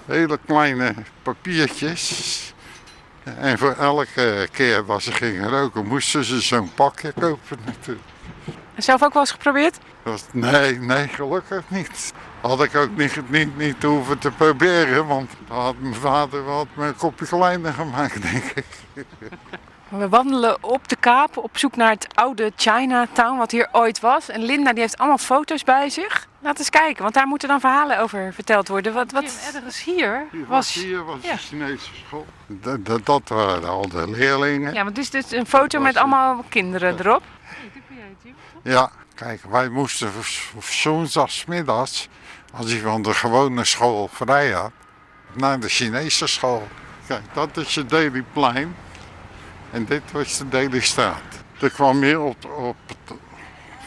hele kleine papiertjes. En voor elke keer dat ze gingen roken, moesten ze zo'n pakje kopen natuurlijk.
Zelf ook wel eens geprobeerd?
Dat, nee, nee, gelukkig niet. Had ik ook niet, niet, niet hoeven te proberen, want dan had mijn vader wat een kopje kleiner gemaakt, denk ik.
We wandelen op de Kaap op zoek naar het oude Chinatown, wat hier ooit was. En Linda die heeft allemaal foto's bij zich. Laat eens kijken, want daar moeten dan verhalen over verteld worden. Wat, wat...
Ergens hier
Hier was,
was...
hier was
ja.
de Chinese school. Dat, dat, dat waren al de leerlingen.
Ja, want dit is dus een foto met allemaal kinderen erop.
Ja, kijk, wij moesten zondagsmiddags, als hij van de gewone school vrij had, naar de Chinese school. Kijk, dat is je Dailyplein en dit was de Dailystraat. Er kwam hier op, op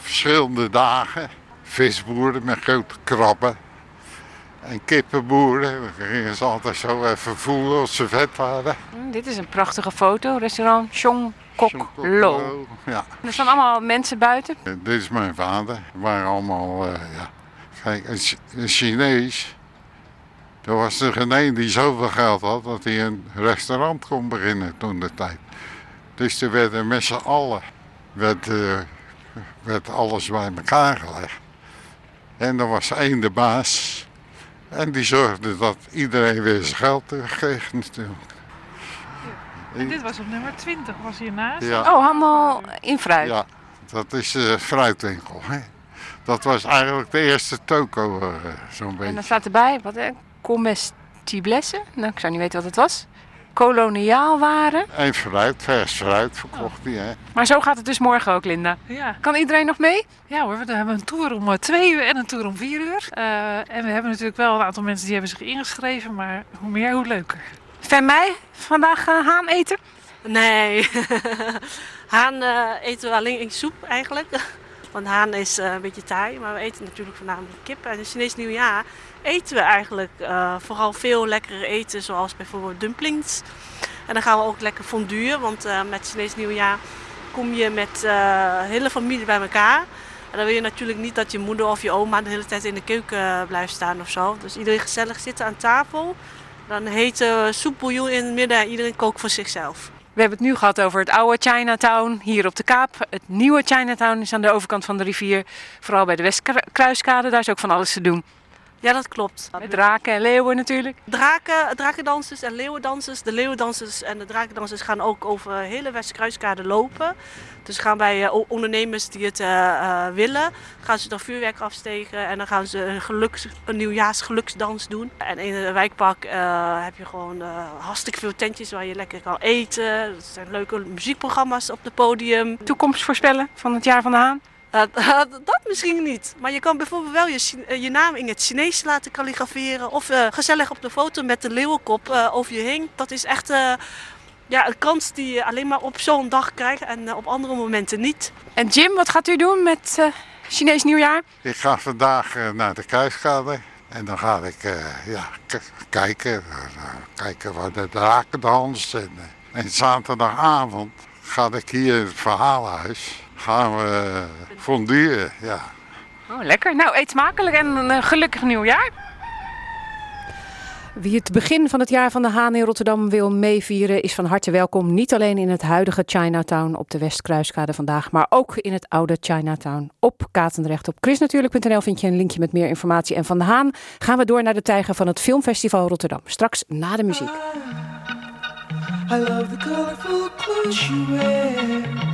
verschillende dagen visboeren met grote krabben en kippenboeren. Dan gingen ze altijd zo even voelen of ze vet waren.
Hm, dit is een prachtige foto, restaurant Chong Kok Lo.
Ja.
Er staan allemaal mensen buiten.
Dit is mijn vader. We waren allemaal, eh, ja. Kijk, een, Chi- een Chinees. Er was er geen een die zoveel geld had dat hij een restaurant kon beginnen toen de tijd. Dus er werden met z'n allen werd, eh, werd alles bij elkaar gelegd. En er was één de baas. En die zorgde dat iedereen weer zijn geld terugkreeg natuurlijk.
En dit was op nummer 20, was hiernaast.
Ja.
Oh, allemaal in fruit.
Ja, dat is de fruitwinkel. Hè. Dat was eigenlijk de eerste toko, eh, zo'n
En
beetje.
dan staat erbij, wat hè? Comestiblesse? Nou, ik zou niet weten wat het was. Koloniaal waren.
En fruit, vers fruit verkocht hij. Hè.
Maar zo gaat het dus morgen ook, Linda.
Ja.
Kan iedereen nog mee?
Ja hoor, we hebben een tour om eh, twee uur en een tour om vier uur. Eh, en we hebben natuurlijk wel een aantal mensen die hebben zich ingeschreven, maar hoe meer, hoe leuker.
Van mij vandaag haan eten?
Nee, haan eh, eten we alleen in soep eigenlijk. Want haan is eh, een beetje taai, maar we eten natuurlijk voornamelijk kip. En in Chinees nieuwjaar eten we eigenlijk eh, vooral veel lekkere eten, zoals bijvoorbeeld dumplings. En dan gaan we ook lekker fonduren, want eh, met Chinees nieuwjaar kom je met de hele familie bij elkaar. En dan wil je natuurlijk niet dat je moeder of je oma de hele tijd in de keuken blijft staan of zo. Dus iedereen gezellig zitten aan tafel. Dan heet uh, soepbouillon in het midden en iedereen kookt voor zichzelf.
We hebben het nu gehad over het oude Chinatown hier op de Kaap. Het nieuwe Chinatown is aan de overkant van de rivier. Vooral bij de Westkruiskade, daar is ook van alles te doen.
Ja, dat klopt.
Met draken en leeuwen natuurlijk.
Draken, drakendansers en leeuwendansers. De leeuwendansers en de drakendansers gaan ook over de hele Westkruiskade lopen. Dus gaan bij uh, ondernemers die het uh, uh, willen, gaan ze dan vuurwerk afsteken en dan gaan ze een, geluks, een nieuwjaarsgeluksdans doen. En in het wijkpark heb je gewoon hartstikke veel tentjes waar je lekker kan eten. Er zijn leuke muziekprogramma's op het podium.
Toekomst voorspellen van het jaar van de haan?
Uh, dat misschien niet. Maar je kan bijvoorbeeld wel je, je naam in het Chinees laten kalligraferen. Of uh, gezellig op de foto met de leeuwenkop uh, over je heen. Dat is echt ja, een kans die je alleen maar op zo'n dag krijgt en op andere momenten niet.
En Jim, wat gaat u doen met Chinees nieuwjaar?
Ik ga vandaag naar de Kruiskade. En dan ga ik ja, kijken, kijken waar de draken dansen. En, en zaterdagavond ga ik hier in het verhalenhuis gaan we fonderen, ja.
Oh, lekker. Nou, eet smakelijk en een gelukkig nieuwjaar. Wie het begin van het jaar van de Haan in Rotterdam wil meevieren, is van harte welkom. Niet alleen in het huidige Chinatown op de Westkruiskade vandaag, maar ook in het oude Chinatown op Katendrecht. Op chrisnatuurlijk.nl vind je een linkje met meer informatie. En van de Haan gaan we door naar de tijger van het Filmfestival Rotterdam. Straks na de muziek.
I love the colorful clothes she wears.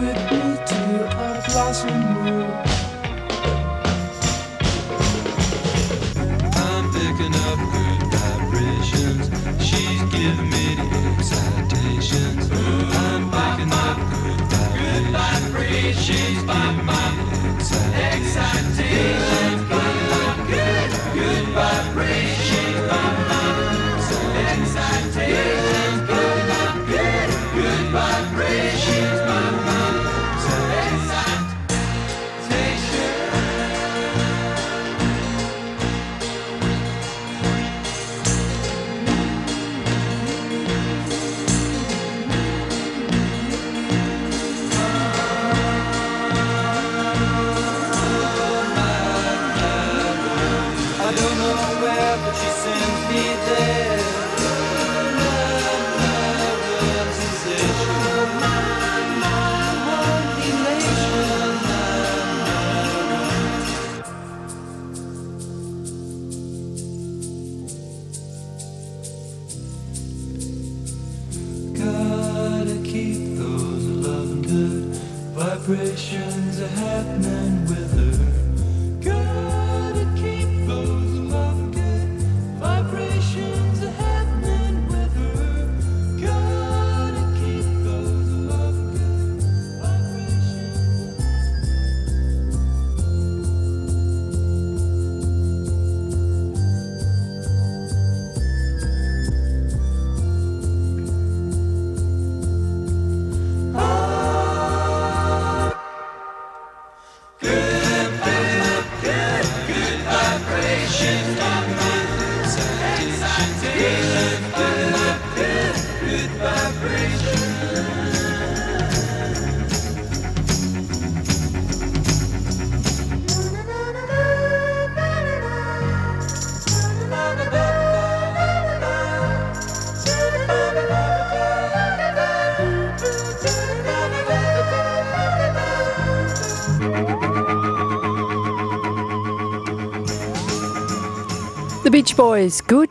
with me to a blossom room.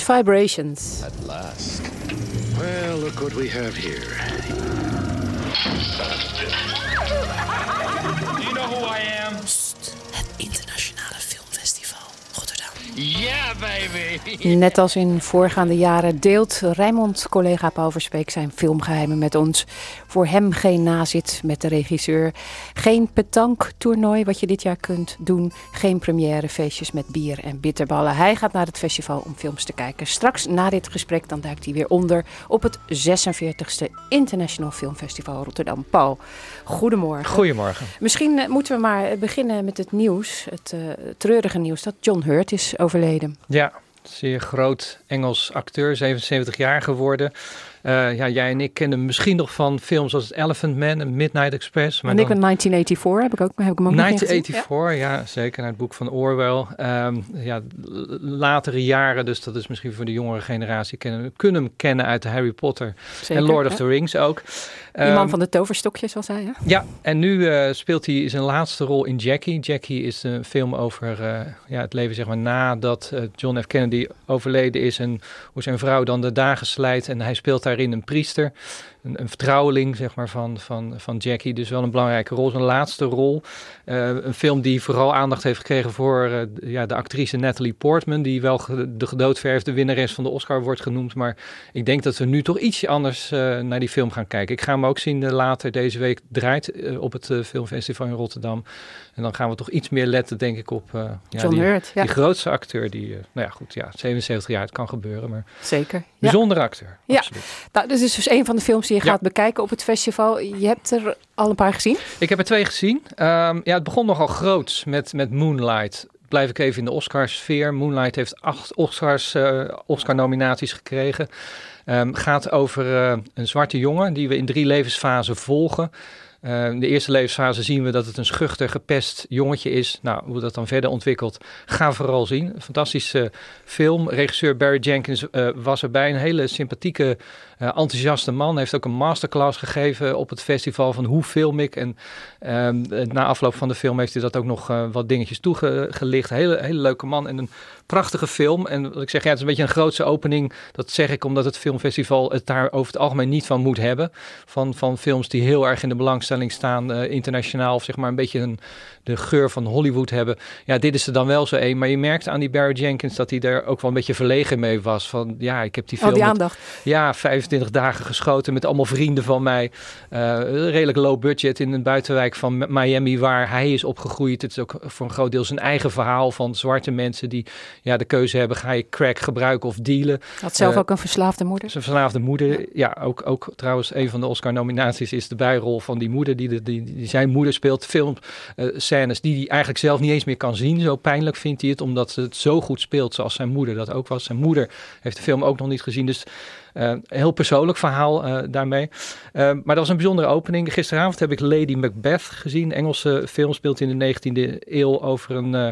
Vibrations.
At last. Well, look what we have here.
You know who I am?
Het Internationale Filmfestival Rotterdam.
Yeah, baby!
Net als in voorgaande jaren deelt Rijmond collega Paul Verspeek zijn filmgeheimen met ons. Voor hem geen nazit met de regisseur. Geen petanktoernooi wat je dit jaar kunt doen. Geen premièrefeestjes met bier en bitterballen. Hij gaat naar het festival om films te kijken. Straks na dit gesprek dan duikt hij weer onder op het 46e International Filmfestival Rotterdam. Paul, goedemorgen.
Goedemorgen.
Misschien eh, moeten we maar beginnen met het nieuws. Het eh, treurige nieuws dat John Hurt is overleden.
Ja, zeer groot Engels acteur, 77 jaar geworden. Eh, ja, jij en ik kennen hem misschien nog van films als Elephant Man en Midnight Express.
Maar en ik ben 1984, heb ik, ook, heb ik hem ook nog niet gezien.
1984, ja. zeker, naar het boek van Orwell. Ehm, ja, latere jaren, dus dat is misschien voor de jongere generatie, kennen, kunnen hem kennen uit Harry Potter
Zeker,
en Lord of
ja.
the Rings ook.
Die man
Ehm,
van de toverstokjes was hij, hè?
ja, en nu eh, speelt hij zijn laatste rol in Jackie. Jackie is een film over eh, ja, het leven zeg maar, nadat John F. Kennedy overleden is en hoe zijn vrouw dan de dagen slijt. En hij speelt daarin een priester, een, een vertrouweling zeg maar, van, van, van Jackie. Dus wel een belangrijke rol, zijn laatste rol. Eh, een film die vooral aandacht heeft gekregen voor eh, ja, de actrice Natalie Portman, die wel de gedoodverfde winnares van de Oscar wordt genoemd. Maar ik denk dat we nu toch ietsje anders eh, naar die film gaan kijken. Ik ga hem ook zien later deze week draait op het filmfestival in Rotterdam. En dan gaan we toch iets meer letten, denk ik, op ja,
John
die,
Hurt, ja.
die grootste acteur. Die, nou ja, goed, ja, 77 jaar, het kan gebeuren, maar
Zeker.
bijzondere acteur.
Ja, nou, dit is dus een van de films je
Ja.
gaat bekijken op het festival. Je hebt er al een paar gezien.
Ik heb er twee gezien. Ehm, ja, het begon nogal groots met, met Moonlight. Blijf ik even in de Oscarsfeer. Moonlight heeft acht Oscars, eh, Oscar-nominaties gekregen. Ehm, gaat over eh, een zwarte jongen die we in drie levensfasen volgen. Eh, in de eerste levensfase zien we dat het een schuchter, gepest jongetje is. Nou, hoe dat dan verder ontwikkelt, ga vooral zien. Fantastische film. Regisseur Barry Jenkins eh, was erbij. Een hele sympathieke, enthousiaste man. Heeft ook een masterclass gegeven op het festival van hoe film ik. En ehm, eh, na afloop van de film heeft hij dat ook nog eh, wat dingetjes toegelicht. Hele, hele leuke man en een prachtige film. En wat ik zeg, ja, het is een beetje een grootse opening. Dat zeg ik omdat het filmfestival het daar over het algemeen niet van moet hebben. Van, van films die heel erg in de belangstelling staan, eh, internationaal. Of zeg maar een beetje een, de geur van Hollywood hebben. Ja, dit is er dan wel zo een. Maar je merkt aan die Barry Jenkins dat hij daar ook wel een beetje verlegen mee was. Van ja, ik heb die
Al
film. met-
aandacht.
ja, 25 dagen geschoten met allemaal vrienden van mij. Eh, redelijk low budget in een buitenwijk van Miami waar hij is opgegroeid. Het is ook voor een groot deel zijn eigen verhaal van zwarte mensen die ja, de keuze hebben. Ga je crack gebruiken of dealen?
Had zelf
Eh,
ook een verslaafde moeder.
zijn verslaafde moeder. Ja, ook, ook trouwens een van de Oscar-nominaties is de bijrol van die moeder die, de, die, die zijn moeder speelt. Film, eh, scènes die hij eigenlijk zelf niet eens meer kan zien. Zo pijnlijk vindt hij het, omdat ze het zo goed speelt zoals zijn moeder dat ook was. Zijn moeder heeft de film ook nog niet gezien, dus eh, een heel persoonlijk verhaal eh, daarmee. Eh, maar dat was een bijzondere opening. Gisteravond heb ik Lady Macbeth gezien. Engelse film speelt in de 19e eeuw over een, eh,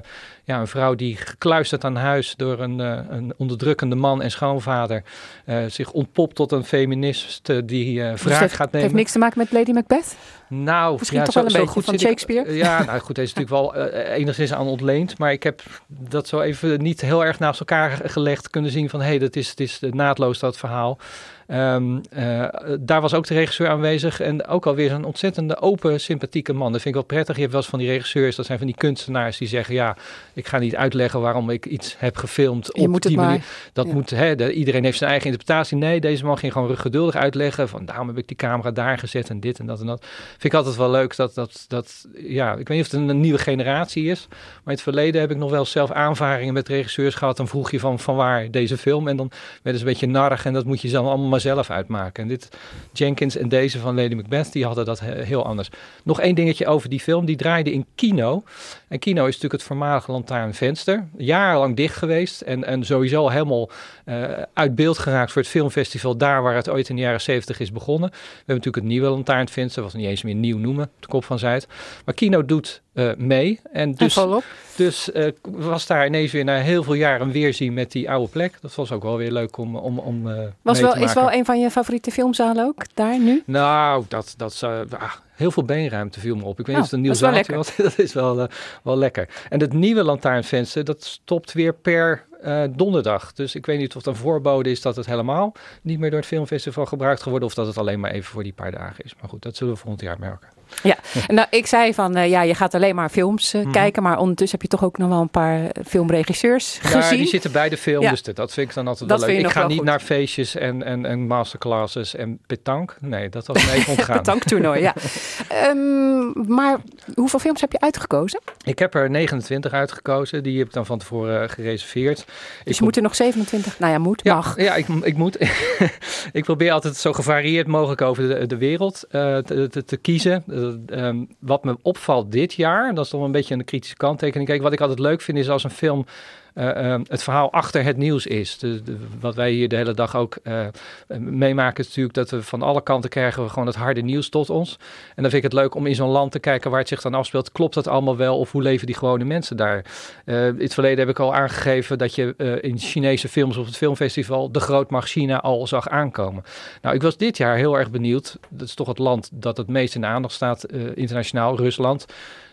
ja, een vrouw die gekluisterd aan huis door een, eh, een onderdrukkende man en schoonvader eh, zich ontpopt tot een feminist eh, die eh
Dus
gaat
het
nemen.
heeft niks te maken met Lady Macbeth?
Nou,
Misschien toch wel een beetje van
zit ik-
Shakespeare?
ja, nou goed, deze is natuurlijk wel enigszins aan ontleend. Maar ik heb dat zo even niet heel erg naast elkaar ge- gelegd kunnen zien van... hé, hey, dat is, het is naadloos dat verhaal. Eh, daar was ook de regisseur aanwezig. En ook alweer zo'n ontzettende open, sympathieke man. Dat vind ik wel prettig. Je hebt wel eens van die regisseurs, dat zijn van die kunstenaars die zeggen... ja, ik ga niet uitleggen waarom ik iets heb gefilmd
Je
op
het
die
maar.
manier. Dat
Ja.
moet, hè, de- iedereen heeft zijn eigen interpretatie. Nee, deze man ging gewoon geduldig uitleggen van daarom heb ik die camera daar gezet en dit en dat en dat. Vind ik altijd wel leuk dat, dat, dat ja, ik weet niet of het een, nieuwe generatie is, maar in het verleden heb ik nog wel zelf aanvaringen met regisseurs gehad. Dan vroeg je van, van waar deze film en dan werden ze een beetje narrig en dat moet je dan allemaal zelf uitmaken. En dit, Jenkins en deze van Lady Macbeth, die hadden dat he- heel anders. Nog één dingetje over die film, die draaide in kino. En kino is natuurlijk het voormalige lantaarnvenster. Jarenlang dicht geweest en, en sowieso helemaal eh, uit beeld geraakt voor het filmfestival daar waar het ooit in de jaren 70 is begonnen. We hebben natuurlijk het nieuwe lantaarnvenster, we niet eens meer nieuw noemen, de kop van Zuid. Maar kino doet eh, mee. En dus, dus eh, was daar ineens weer na heel veel jaren weer zien met die oude plek. Dat was ook wel weer leuk om, om, om eh,
Was wel, is wel een van je favoriete filmzalen ook, daar nu?
Nou, dat, dat ah, heel veel beenruimte viel me op. Ik weet
Oh,
niet of het een nieuw zaaltje was. Dat is wel, wel lekker. En het nieuwe lantaarnvenster, dat stopt weer per donderdag. Dus ik weet niet of het een voorbode is dat het helemaal niet meer door het filmfestival gebruikt gaat worden. Of dat het alleen maar even voor die paar dagen is. Maar goed, dat zullen we volgend jaar merken.
Ja, nou, ik zei van eh, ja, je gaat alleen maar films eh,
Mhm.
kijken, maar ondertussen heb je toch ook nog wel een paar eh, filmregisseurs gezien.
Ja, die zitten bij de film,
Ja.
dus dat, dat vind ik dan altijd
Dat
wel leuk. Ik ga
wel
niet
goed.
naar feestjes en, en, en masterclasses en petank. Nee, dat was me even ontgaan.
Petanktoernooi, ja. Ehm, maar hoeveel films heb je uitgekozen?
Ik heb er 29 uitgekozen. Die heb ik dan van tevoren gereserveerd.
Dus
Ik
je moet er nog 27, nou ja, moet,
Ja,
mag.
ja ik, ik moet. ik probeer altijd zo gevarieerd mogelijk over de, de wereld te, te, te kiezen. Eh, ehm, wat me opvalt dit jaar, dat is toch een beetje een kritische kanttekening. Kijk, wat ik altijd leuk vind is als een film eh, ehm, het verhaal achter het nieuws is. De, wat wij hier de hele dag ook eh, meemaken is natuurlijk dat we van alle kanten krijgen we gewoon het harde nieuws tot ons. En dan vind ik het leuk om in zo'n land te kijken waar het zich dan afspeelt. Klopt dat allemaal wel of hoe leven die gewone mensen daar? Eh, in het verleden heb ik al aangegeven dat je in Chinese films op het filmfestival de grootmacht China al zag aankomen. Nou, ik was dit jaar heel erg benieuwd. Dat is toch het land dat het meest in de aandacht staat internationaal, Rusland.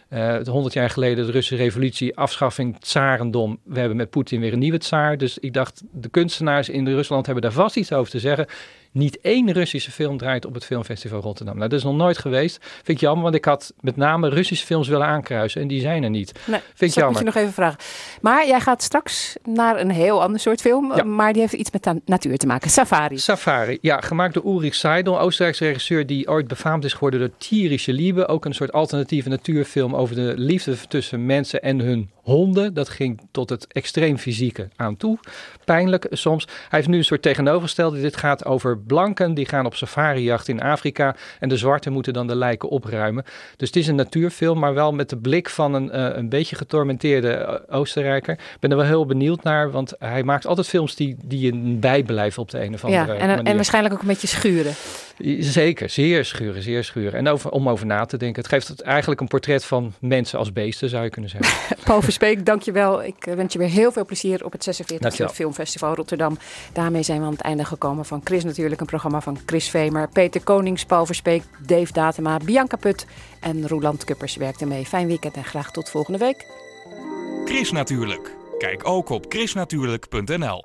Eh, het 100 jaar geleden de Russische revolutie, afschaffing, tsarendom. We hebben met Poetin weer een nieuwe tsaar. Dus ik dacht, de kunstenaars in Rusland hebben daar vast iets over te zeggen. Niet één Russische film draait op het filmfestival Rotterdam. Nou, dat is nog nooit geweest. Vind ik jammer, want ik had met name Russische films willen aankruisen. En die zijn er niet.
Nee,
Vind ik
dat moet
jammer.
je nog even vragen. Maar jij gaat straks naar een heel ander soort film,
Ja.
maar die heeft iets met de natuur te maken. Safari.
Safari, ja, gemaakt door Ulrich Seidel, Oostenrijkse regisseur die ooit befaamd is geworden door Tierische Liebe. Ook een soort alternatieve natuurfilm over de liefde tussen mensen en hun honden. Dat ging tot het extreem fysieke aan toe. Pijnlijk soms. Hij heeft nu een soort tegenovergestelde. Dit gaat over blanken die gaan op safarijacht in Afrika en de zwarten moeten dan de lijken opruimen. Dus het is een natuurfilm, maar wel met de blik van een, eh, een beetje getormenteerde eh, Oostenrijker. Ik ben er wel heel benieuwd naar, want hij maakt altijd films die, die je bijblijven op de een of andere
Ja, en,
manier.
en waarschijnlijk ook een beetje schuren.
Zeker, zeer schuren, zeer schuren. En over, om over na te denken. Het geeft het eigenlijk een portret van mensen als beesten, zou je kunnen zeggen.
Verspeek, dankjewel. Ik eh, wens je weer heel veel plezier op het 46e
Dankjewel.
Filmfestival Rotterdam. Daarmee zijn we aan het einde gekomen van Chris natuurlijk. Een programma van Chris Vemer, Peter Konings, Paul Verspeek, Dave Datema, Bianca Put en Roland Kuppers werkten mee. Fijn weekend en graag tot volgende week.
Chris Natuurlijk. Kijk ook op chrisnatuurlijk.nl.